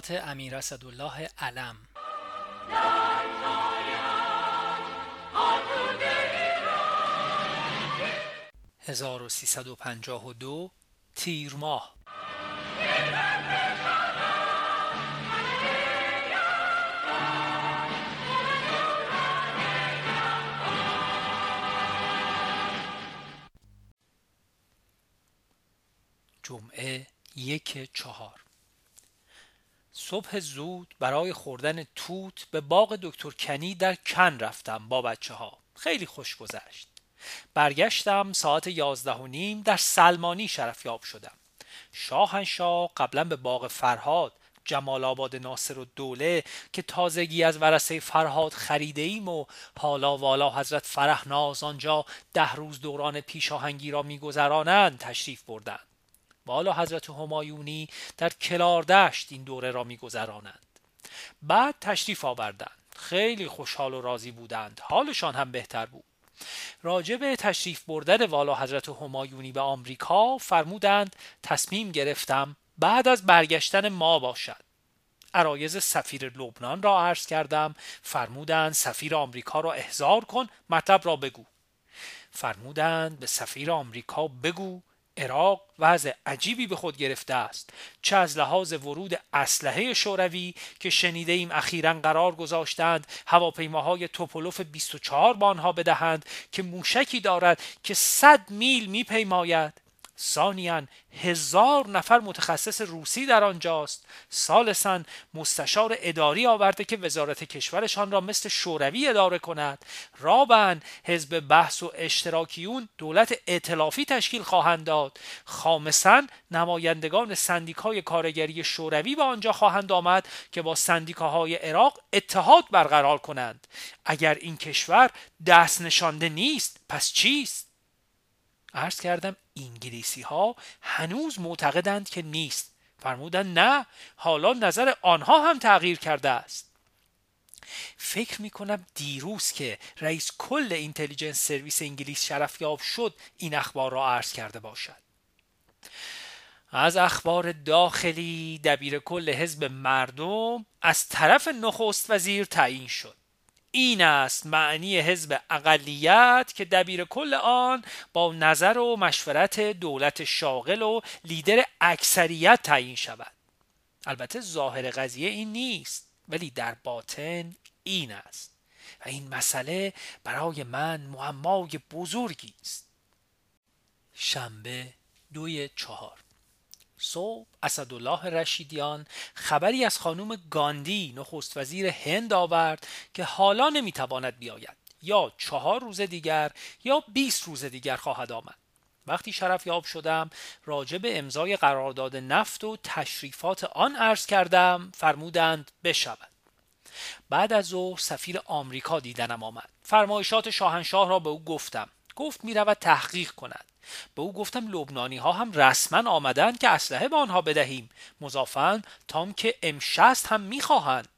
خاطرات امیر اسدالله علم. 1352 تیر ماه. جمعه یک چهار. صبح زود برای خوردن توت به باغ دکتر کنی در کن رفتم با بچه ها خیلی خوش گذشت. برگشتم ساعت یازده و نیم در سلمانی شرفیاب شدم. شاهنشاه قبلا به باغ فرهاد جمال آباد ناصر و دوله که تازگی از ورسه فرهاد خریده ایم و حالا والا حضرت فرهناز آنجا ده روز دوران پیشاهنگی را میگذرانند تشریف بردند. والا حضرت همایونی در کلاردشت این دوره را میگذرانند. بعد تشریف آوردند. خیلی خوشحال و راضی بودند. حالشان هم بهتر بود. راجع به تشریف بردن والا حضرت همایونی به آمریکا فرمودند تصمیم گرفتم بعد از برگشتن ما باشد. عرایز سفیر لبنان را عرض کردم. فرمودند سفیر آمریکا را احضار کن مطلب را بگو. فرمودند به سفیر آمریکا بگو عراق وضع عجیبی به خود گرفته است. چه از لحاظ ورود اسلحه شوروی که شنیده ایم اخیرا قرار گذاشتند هواپیماهای توپولوف 24 با آنها بدهند که موشکی دارد که 100 میل میپیماید. ثانیا هزار نفر متخصص روسی در آنجاست. سالسا مستشار اداری آورده که وزارت کشورشان را مثل شوروی اداره کند. رابن حزب بحث و اشتراکیون دولت ائتلافی تشکیل خواهند داد. خامسا نمایندگان سندیکای کارگری شوروی به آنجا خواهند آمد که با سندیکاهای عراق اتحاد برقرار کنند. اگر این کشور دست نشانده نیست پس چیست؟ عرض کردم انگلیسی ها هنوز معتقدند که نیست. فرمودن نه حالا نظر آنها هم تغییر کرده است. فکر می کنم دیروز که رئیس کل اینتلیجنس سرویس انگلیس شرفیاب شد این اخبار را عرض کرده باشد. از اخبار داخلی دبیر کل حزب مردم از طرف نخست وزیر تعیین شد. این است معنی حزب اقلیت که دبیر کل آن با نظر و مشورت دولت شاغل و لیدر اکثریت تعیین شود. البته ظاهر قضیه این نیست ولی در باطن این است. و این مسئله برای من معمای بزرگی است. شنبه دوی چهار. صبح اسدالله رشیدیان خبری از خانم گاندی نخست وزیر هند آورد که حالا نمی‌تواند بیاید. یا چهار روز دیگر یا 20 روز دیگر خواهد آمد. وقتی شرف یاب شدم راجع به امضای قرارداد نفت و تشریفات آن عرض کردم فرمودند بشود. بعد از ظهر سفیر آمریکا دیدنم آمد. فرمایشات شاهنشاه را به او گفتم. گفت می‌رود تحقیق کند. به او گفتم لبنانی ها هم رسما آمدند که اسلحه به آنها بدهیم. مضافن تام که M60 هم می‌خواهند.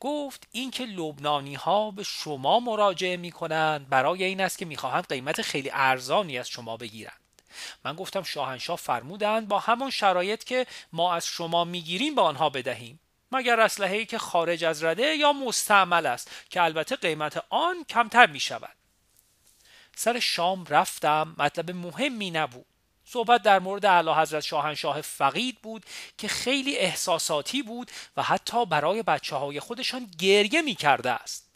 گفت اینکه لبنانی ها به شما مراجعه می کنند برای این است که می‌خواهند قیمت خیلی ارزانی از شما بگیرند. من گفتم شاهنشاه فرمودند با همان شرایط که ما از شما می‌گیریم به آنها بدهیم. مگر اسلحه‌ای که خارج از رده یا مستعمل است که البته قیمت آن کمتر می شود سر شام رفتم. مطلب مهمی نبود. صحبت در مورد اعلی حضرت شاهنشاه فقید بود که خیلی احساساتی بود و حتی برای بچه های خودشان گریه می کرده است.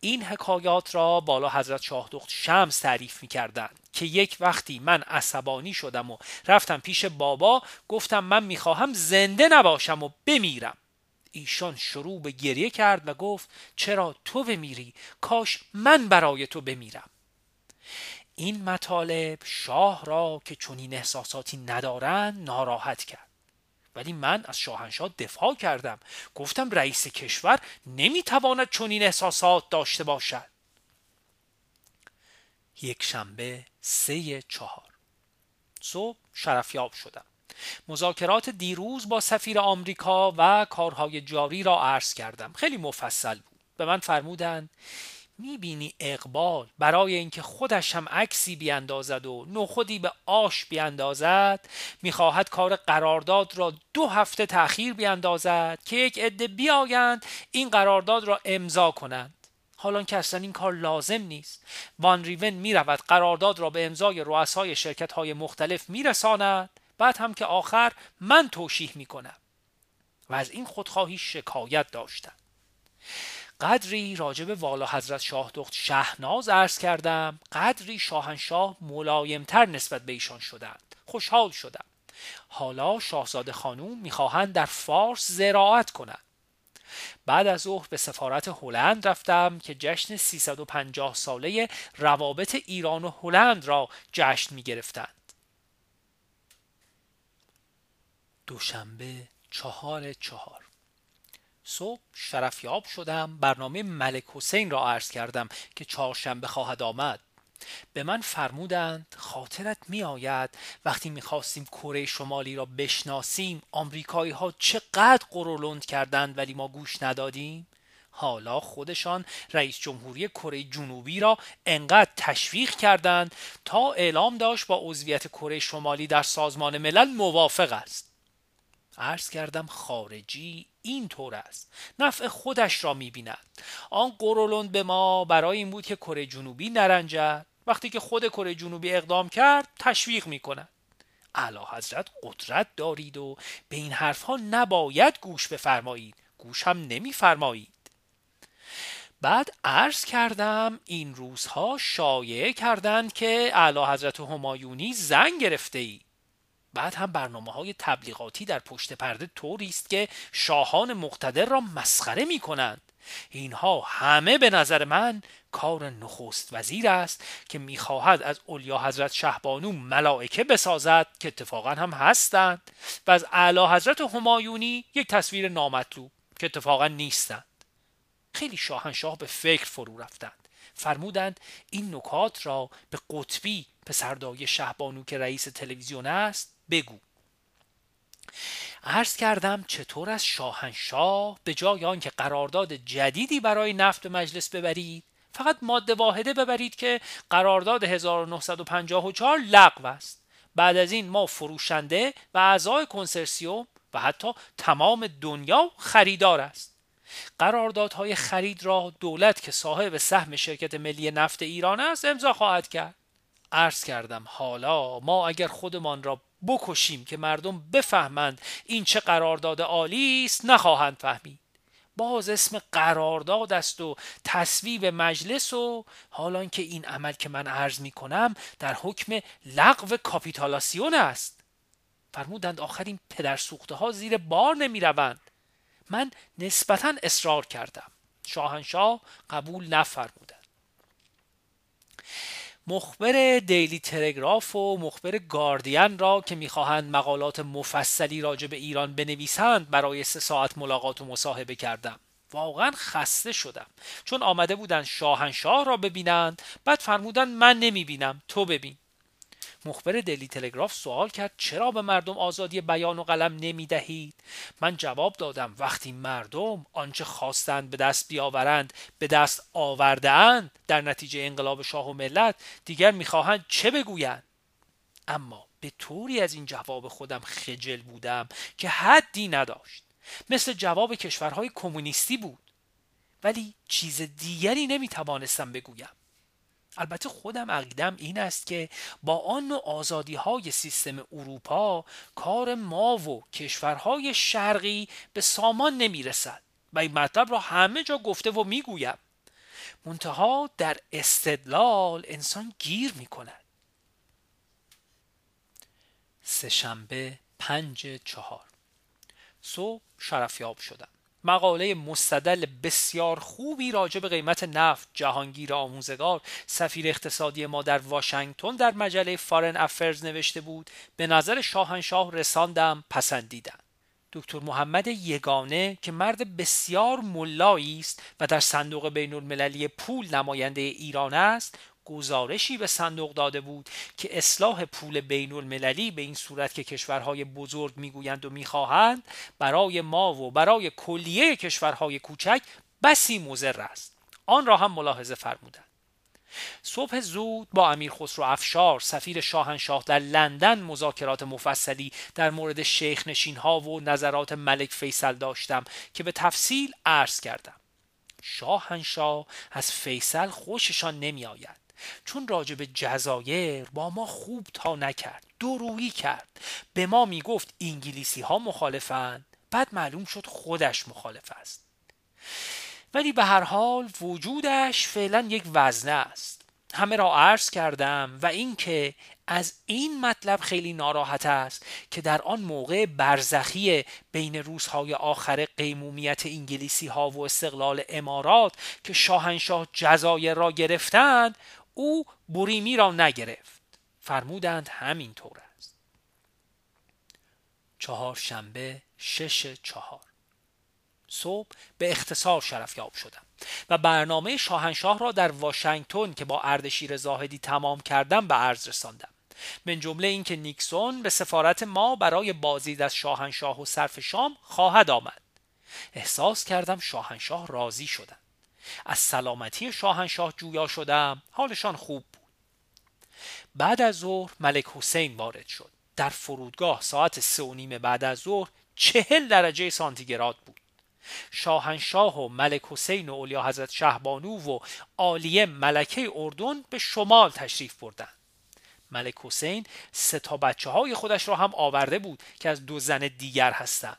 این حکایات را بالا حضرت شاه دخت شمس تعریف می کردن که یک وقتی من عصبانی شدم و رفتم پیش بابا گفتم من می‌خواهم زنده نباشم و بمیرم. ایشان شروع به گریه کرد و گفت چرا تو بمیری؟ کاش من برای تو بمیرم. این مطالب شاه را که چنین احساساتی ندارند ناراحت کرد. ولی من از شاهنشاه دفاع کردم. گفتم رئیس کشور نمی‌تواند چنین احساسات داشته باشد. یک شنبه سه چهار. صبح شرفیاب شدم. مذاکرات دیروز با سفیر آمریکا و کارهای جاری را عرض کردم. خیلی مفصل بود. به من فرمودند می‌بینی اقبال برای اینکه خودش هم عکسی بیاندازد و نخودی به آش بیاندازد می‌خواهد کار قرارداد را دو هفته تأخیر بیاندازد که یک عده بیایند این قرارداد را امضا کنند. حالا که اصلا این کار لازم نیست. وان ریون می‌رود قرارداد را به امضای رؤسای شرکت های مختلف میرساند بعد هم که آخر من توشیح می‌کنم. و از این خودخواهی شکایت داشتم. قدری راجب والا حضرت شاه دخت شهناز عرض کردم قدری شاهنشاه ملایمتر نسبت به ایشان شدند خوشحال شدم. حالا شاهزاده خانوم می‌خواهند در فارس زراعت کنند. بعد از ظهر به سفارت هلند رفتم که جشن 350 ساله روابط ایران و هلند را جشن می گرفتند. دوشنبه چهار چهار. صبح شرفیاب شدم برنامه ملک حسین را عرض کردم که چهارشنبه خواهد آمد. به من فرمودند خاطرت می آید وقتی می خواستیم کره شمالی را بشناسیم آمریکایی ها چقدر قرولند کردند ولی ما گوش ندادیم؟ حالا خودشان رئیس جمهوری کره جنوبی را انقدر تشویق کردند تا اعلام داشت با عضویت کره شمالی در سازمان ملل موافق است. عرض کردم خارجی این طور است. نفع خودش را می‌بیند. آن قرولند به ما برای این بود که کره جنوبی نرنجد. وقتی که خود کره جنوبی اقدام کرد تشویق می‌کند. اعلی حضرت قدرت دارید و به این حرفها نباید گوش بفرمایید. گوش هم نمیفرمایید. بعد عرض کردم این روزها شایع کردند که اعلی حضرت همایونی زن گرفته ای بعد هم برنامه های تبلیغاتی در پشت پرده طوری است که شاهان مقتدر را مسخره می کنند اینها همه به نظر من کار نخست وزیر است که می‌خواهد از اولیا حضرت شهبانو ملائکه بسازد که اتفاقا هم هستند و از اعلی حضرت همایونی یک تصویر نامطلوب که اتفاقا نیستند. خیلی شاهنشاه به فکر فرو رفتند. فرمودند این نکات را به قطبی پسردای شهبانو که رئیس تلویزیون است بگو. عرض کردم چطور از شاهنشاه به جای آنکه قرارداد جدیدی برای نفت مجلس ببرید فقط ماده واحده ببرید که قرارداد 1954 لغو است. بعد از این ما فروشنده و اعضای کنسرسیوم و حتی تمام دنیا خریدار است. قراردادهای خرید را دولت که صاحب سهم شرکت ملی نفت ایران است امضا خواهد کرد. عرض کردم حالا ما اگر خودمان را بکشیم که مردم بفهمند این چه قرارداد عالی است نخواهند فهمید. باز اسم قرارداد است و تصویب مجلس و حالا که این عمل که من عرض می کنم در حکم لغو کاپیتالاسیون است. فرمودند آخر این پدر سوخته ها زیر بار نمی روند. من نسبتا اصرار کردم. شاهنشاه قبول نفرمودند. مخبر دیلی تلگراف و مخبر گاردین را که می‌خواهند مقالات مفصلی راجع به ایران بنویسند برای سه ساعت ملاقات و مصاحبه کردم. واقعا خسته شدم. چون آمده بودند شاهنشاه را ببینند بعد فرمودند من نمی‌بینم تو ببین. مخبر دلی تلگراف سوال کرد چرا به مردم آزادی بیان و قلم نمی دهید؟ من جواب دادم وقتی مردم آنچه خواستند به دست بیاورند به دست آورده در نتیجه انقلاب شاه و ملت دیگر می‌خواهند چه بگویند؟ اما به طوری از این جواب خودم خجل بودم که حدی نداشت. مثل جواب کشورهای کمونیستی بود. ولی چیز دیگری نمی‌توانستم بگویم. البته خودم عقیدم این است که با آن نوع آزادی های سیستم اروپا کار ما و کشورهای شرقی به سامان نمی رسد و این مطلب را همه جا گفته و می گویم منتها در استدلال انسان گیر می کند سهشنبه پنج چهار. صبح شرفیاب شدم. مقاله مستدل بسیار خوبی راجع به قیمت نفت جهانگیر آموزگار سفیر اقتصادی ما در واشنگتن در مجله فارن افرز نوشته بود به نظر شاهنشاه رساندم پسندیدم دکتر محمد یگانه که مرد بسیار ملایی است و در صندوق بین المللی پول نماینده ایران است گزارشی به صندوق داده بود که اصلاح پول بین المللی به این صورت که کشورهای بزرگ می‌گویند و می‌خواهند برای ما و برای کلیه کشورهای کوچک بسی مضر است. آن را هم ملاحظه فرمودند. صبح زود با امیر خسرو افشار سفیر شاهنشاه در لندن مذاکرات مفصلی در مورد شیخ نشین ها و نظرات ملک فیصل داشتم که به تفصیل عرض کردم. شاهنشاه از فیصل خوششان نمی آید چون راجب جزایر با ما خوب تا نکرد درویی کرد. به ما می گفت انگلیسی ها مخالفند بعد معلوم شد خودش مخالف است. ولی به هر حال وجودش فعلا یک وزنه است. همه را عرض کردم و اینکه از این مطلب خیلی ناراحت است که در آن موقع برزخی بین روزهای آخر قیمومیت انگلیسی ها و استقلال امارات که شاهنشاه جزایر را گرفتند او بوریمی را نگرفت. فرمودند همینطور است. چهار شنبه شش چهار. صبح به اختصار شرفیاب شدم و برنامه شاهنشاه را در واشنگتن که با اردشیر زاهدی تمام کردم به عرض رساندم. من جمله اینکه نیکسون به سفارت ما برای بازدید از شاهنشاه و صرف شام خواهد آمد. احساس کردم شاهنشاه راضی شدند از سلامتی شاهنشاه جویا شدم. حالشان خوب بود. بعد از ظهر ملک حسین وارد شد. در فرودگاه ساعت سه و نیم بعد از ظهر چهل درجه سانتیگراد بود. شاهنشاه و ملک حسین و اولیا حضرت شهبانو و عالیه ملکه اردن به شمال تشریف بردند. ملک حسین سه تا بچه های خودش را هم آورده بود که از دو زن دیگر هستند.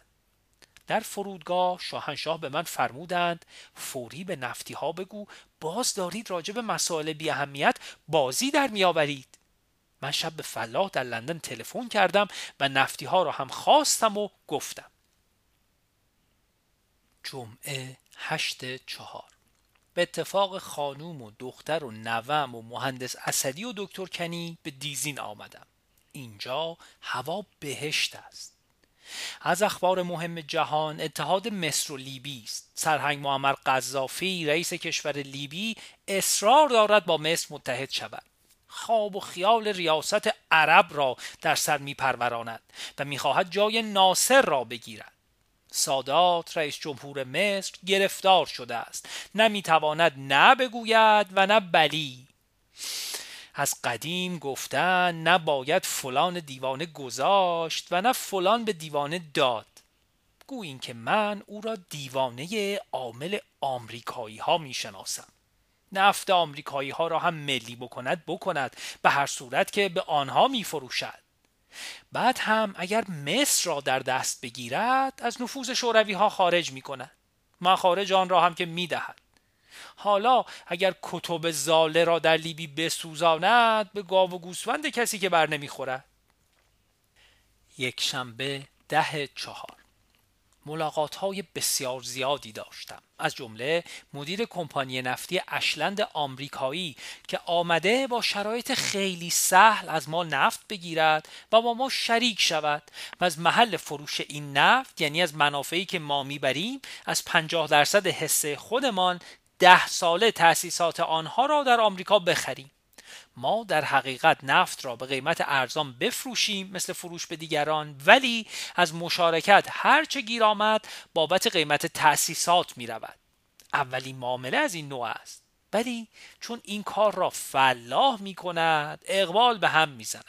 در فرودگاه شاهنشاه به من فرمودند فوری به نفتی ها بگو باز دارید راجع به مسائل بی اهمیت بازی در میآورید. من شب به فلاح در لندن تلفن کردم و نفتی ها را هم خواستم و گفتم. جمعه هشت چهار. به اتفاق خانوم و دختر و نوم و مهندس اسدی و دکتر کنی به دیزین آمدم. اینجا هوا بهشت است. از اخبار مهم جهان اتحاد مصر و لیبی است. سرهنگ معمر قذافی رئیس کشور لیبی اصرار دارد با مصر متحد شود. خواب و خیال ریاست عرب را در سر میپروراند و می‌خواهد جای ناصر را بگیرد. سادات رئیس جمهور مصر گرفتار شده است. نمی‌تواند نه بگوید و نه بلی. از قدیم گفتن نه باید فلان دیوانه گذاشت و نه فلان به دیوانه داد. گویین که من او را دیوانه عامل آمریکایی ها می شناسم نفت آمریکایی ها را هم ملی بکند بکند. به هر صورت که به آنها می فروشد بعد هم اگر مصر را در دست بگیرد از نفوذ شوروی ها خارج می کند مخارج آن را هم که می دهد حالا اگر کتب زاله را در لیبی بسوزاند به گاو و گوسفند کسی که بر نمی‌خورد. یک شنبه ده چهار. ملاقات های بسیار زیادی داشتم. از جمله مدیر کمپانی نفتی اشلند آمریکایی که آمده با شرایط خیلی سهل از ما نفت بگیرد و با ما شریک شود. و از محل فروش این نفت یعنی از منافعی که ما می‌بریم از 50 درصد حصه خودمان ده ساله تأسیسات آنها را در آمریکا بخریم. ما در حقیقت نفت را به قیمت ارزان بفروشیم مثل فروش به دیگران ولی از مشارکت هرچه گیر آمد بابت قیمت تأسیسات می رود. اولین معامله از این نوع است. ولی چون این کار را فلاح می کند اقبال به هم می زند.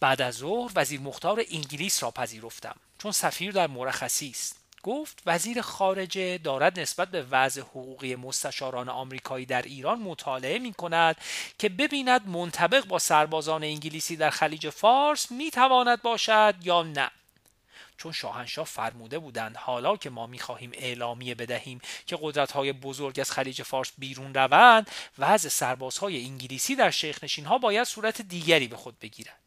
بعد از ظهر وزیر مختار انگلیس را پذیرفتم چون سفیر در مرخصی است. گفت وزیر خارجه دارد نسبت به وضع حقوقی مستشاران آمریکایی در ایران مطالعه می کند که ببیند منطبق با سربازان انگلیسی در خلیج فارس می تواند باشد یا نه. چون شاهنشاه فرموده بودند حالا که ما می‌خواهیم اعلامیه بدهیم که قدرت‌های بزرگ از خلیج فارس بیرون روند وضع سربازهای انگلیسی در شیخ نشین ها باید صورت دیگری به خود بگیرد.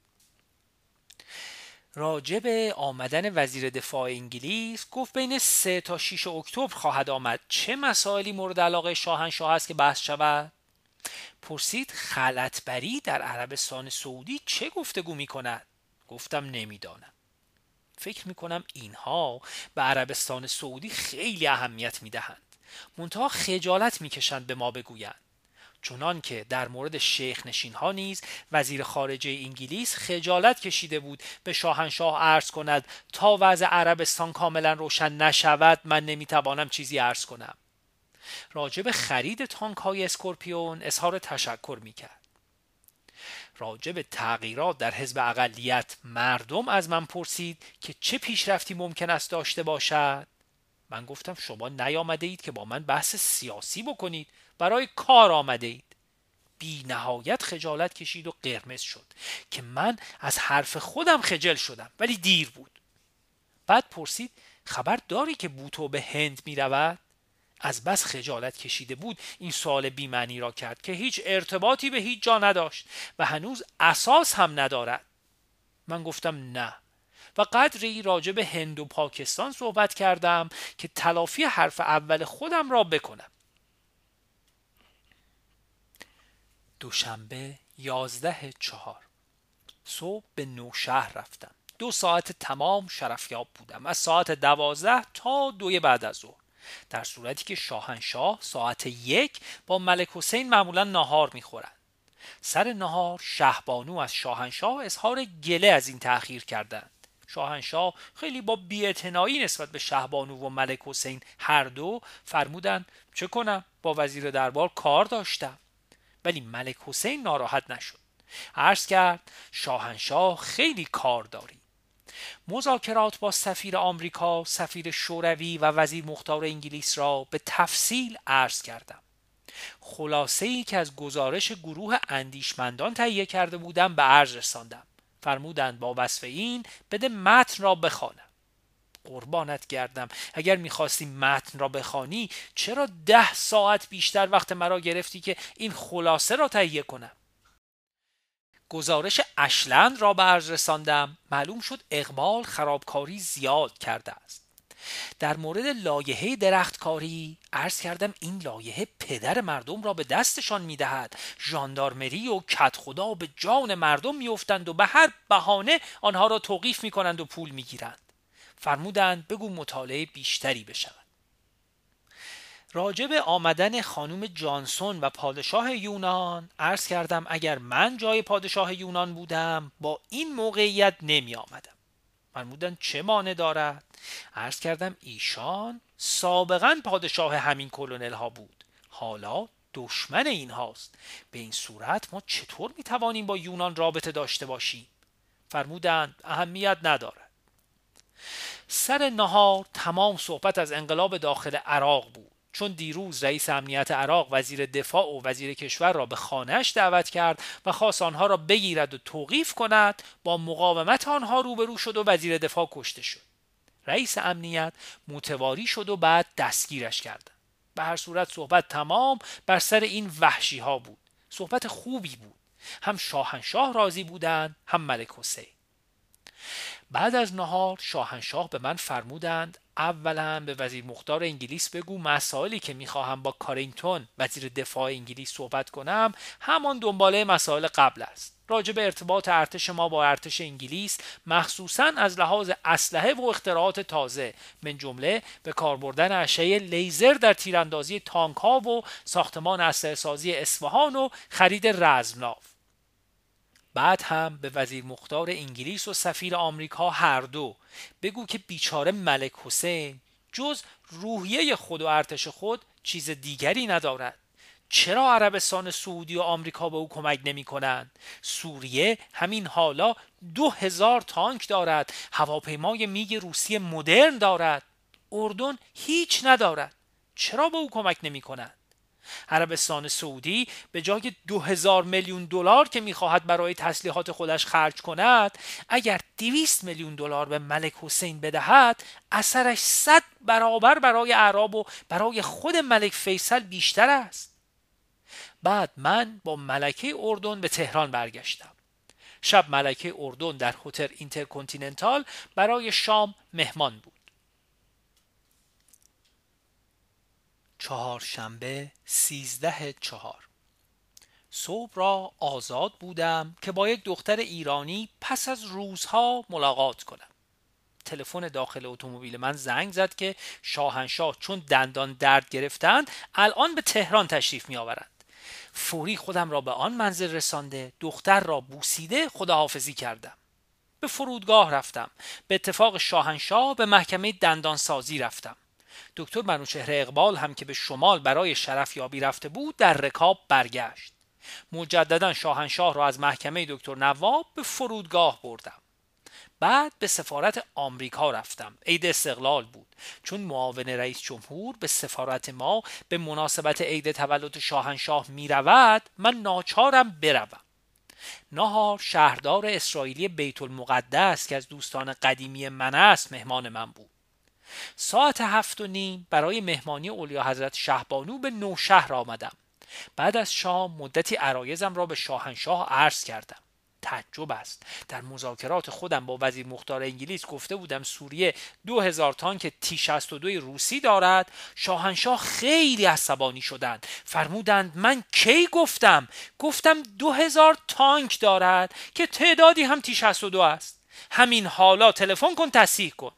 راجب آمدن وزیر دفاع انگلیس گفت بین 3 تا 6 اکتبر خواهد آمد. چه مسائلی مورد علاقه شاهنشاه است که بحث شود؟ پرسید خلطبری در عربستان سعودی چه گفتگو می کند گفتم نمی‌دانم. فکر می کنم اینها به عربستان سعودی خیلی اهمیت می دهند منتها خجالت می کشند به ما بگویند. چنان که در مورد شیخ نشین ها نیز وزیر خارجه انگلیس خجالت کشیده بود به شاهنشاه عرض کند تا وضع عربستان کاملا روشن نشود من نمی‌توانم چیزی عرض کنم. راجب خرید تانک های اسکورپیون اظهار تشکر می‌کرد. راجب تغییرات در حزب اقلیت مردم از من پرسید که چه پیشرفتی ممکن است داشته باشد؟ من گفتم شما نیامده اید که با من بحث سیاسی بکنید. برای کار آمده اید. بی نهایت خجالت کشید و قرمز شد که من از حرف خودم خجل شدم ولی دیر بود. بعد پرسید خبر داری که بوتو به هند می رود؟ از بس خجالت کشیده بود این سوال بیمعنی را کرد که هیچ ارتباطی به هیچ جا نداشت و هنوز اساس هم ندارد. من گفتم نه. و قدری راجع به هند و پاکستان صحبت کردم که تلافی حرف اول خودم را بکنم دوشنبه یازده چهار. صبح به نوشهر رفتم. دو ساعت تمام شرفیاب بودم. از ساعت دوازده تا دوی بعد از ظهر. در صورتی که شاهنشاه ساعت یک با ملک حسین معمولا ناهار می‌خورند سر نهار شهبانو از شاهنشاه اظهار گله از این تأخیر کردند. شاهنشاه خیلی با بیاعتنایی نسبت به شهبانو و ملک حسین هر دو فرمودند چه کنم؟ با وزیر دربار کار داشتم. ولی ملک حسین ناراحت نشد عرض کرد شاهنشاه خیلی کار داری مذاکرات با سفیر آمریکا، سفیر شوروی و وزیر مختار انگلیس را به تفصیل عرض کردم. خلاصه ای که از گزارش گروه اندیشمندان تهیه کرده بودم به عرض رساندم. فرمودند با وصف این بده متن را بخوانم. قربانت گردم. اگر می‌خواستی متن را بخوانی چرا ده ساعت بیشتر وقت مرا گرفتی که این خلاصه را تهیه کنم؟ گزارش اشلند را به عرض رساندم. معلوم شد اقبال خرابکاری زیاد کرده است. در مورد لایحه درختکاری عرض کردم این لایحه پدر مردم را به دستشان می‌دهد. ژاندارمری و کت خدا به جان مردم میافتند و به هر بهانه آنها را توقیف می‌کنند و پول می‌گیرند. فرمودند بگو مطالعه بیشتری بشود. راجب آمدن خانم جانسون و پادشاه یونان عرض کردم اگر من جای پادشاه یونان بودم با این موقعیت نمی آمدم. فرمودن چه مانع دارد؟ عرض کردم ایشان سابقا پادشاه همین کلونل ها بود. حالا دشمن این هاست به این صورت ما چطور می توانیم با یونان رابطه داشته باشیم؟ فرمودند اهمیت ندارد. سر نهار تمام صحبت از انقلاب داخل عراق بود. چون دیروز رئیس امنیت عراق وزیر دفاع و وزیر کشور را به خانهش دعوت کرد و خواست آنها را بگیرد و توقیف کند با مقاومت آنها روبرو شد و وزیر دفاع کشته شد. رئیس امنیت متواری شد و بعد دستگیرش کرد. به هر صورت صحبت تمام بر سر این وحشی ها بود. صحبت خوبی بود. هم شاهنشاه راضی بودند هم ملک حسین. بعد از نهار شاهنشاه به من فرمودند اولا به وزیر مختار انگلیس بگو مسائلی که می‌خواهم با کارینگتون وزیر دفاع انگلیس صحبت کنم همان دنباله مسائل قبل است. راجع به ارتباط ارتش ما با ارتش انگلیس مخصوصا از لحاظ اسلحه و اختراعات تازه من جمله به کار بردن اشعه لیزر در تیراندازی تانک ها و ساختمان اسلحه سازی اصفهان و خرید رزمناف بعد هم به وزیر مختار انگلیس و سفیر آمریکا هر دو. بگو که بیچاره ملک حسین جز روحیه خود و ارتش خود چیز دیگری ندارد. چرا عربستان سعودی و آمریکا به او کمک نمی کنند؟ سوریه همین حالا دو هزار تانک دارد. هواپیمای میگ روسی مدرن دارد. اردن هیچ ندارد. چرا به او کمک نمی کنند؟ عربستان سعودی به جای دو هزار میلیون دلار که می‌خواهد برای تسلیحات خودش خرج کند اگر دویست میلیون دلار به ملک حسین بدهد اثرش صد برابر برای عرب و برای خود ملک فیصل بیشتر است. بعد من با ملکه اردن به تهران برگشتم. شب ملکه اردن در هتل اینترکنتیننتال برای شام مهمان بود. چهارشنبه سیزده چهار. صبح را آزاد بودم که با یک دختر ایرانی پس از روزها ملاقات کنم. تلفن داخل اتومبیل من زنگ زد که شاهنشاه چون دندان درد گرفتند الان به تهران تشریف می آورند فوری خودم را به آن منزل رسانده دختر را بوسیده خداحافظی کردم. به فرودگاه رفتم. به اتفاق شاهنشاه به محکمه دندانسازی رفتم. دکتر منوچهر اقبال هم که به شمال برای شرف یابی رفته بود در رکاب برگشت. مجددا شاهنشاه را از محکمه دکتر نواب به فرودگاه بردم. بعد به سفارت آمریکا رفتم. عید استقلال بود. چون معاون رئیس جمهور به سفارت ما به مناسبت عید تولد شاهنشاه می رود من ناچارم بروم. نهار شهردار اسرائیلی بیت المقدس که از دوستان قدیمی من است مهمان من بود. ساعت هفت و نیم برای مهمانی اولیا حضرت شهبانو به نوشهر آمدم. بعد از شام مدتی عرایزم را به شاهنشاه عرض کردم. تعجب است. در مذاکرات خودم با وزیر مختار انگلیس گفته بودم سوریه دو هزار تانک تی 62 روسی دارد. شاهنشاه خیلی عصبانی شدند. فرمودند من کی گفتم؟ گفتم دو هزار تانک دارد که تعدادی هم تی 62 است. همین حالا تلفن کن تصحیح کن.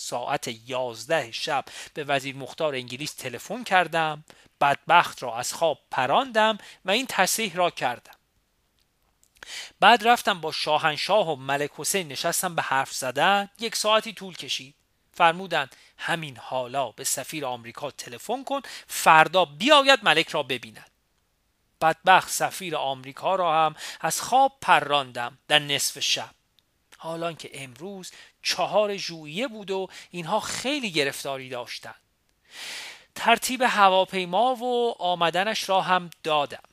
ساعت یازده شب به وزیر مختار انگلیس تلفن کردم بدبخت را از خواب پراندم و این تصحیح را کردم. بعد رفتم با شاهنشاه و ملک حسین نشستم به حرف زدن یک ساعتی طول کشید. فرمودند همین حالا به سفیر آمریکا تلفن کن فردا بیاید ملک را ببیند. بدبخت سفیر آمریکا را هم از خواب پراندم در نصف شب. حالان که امروز چهار ژوئیه بود و اینها خیلی گرفتاری داشتند ترتیب هواپیما و آمدنش را هم دادم.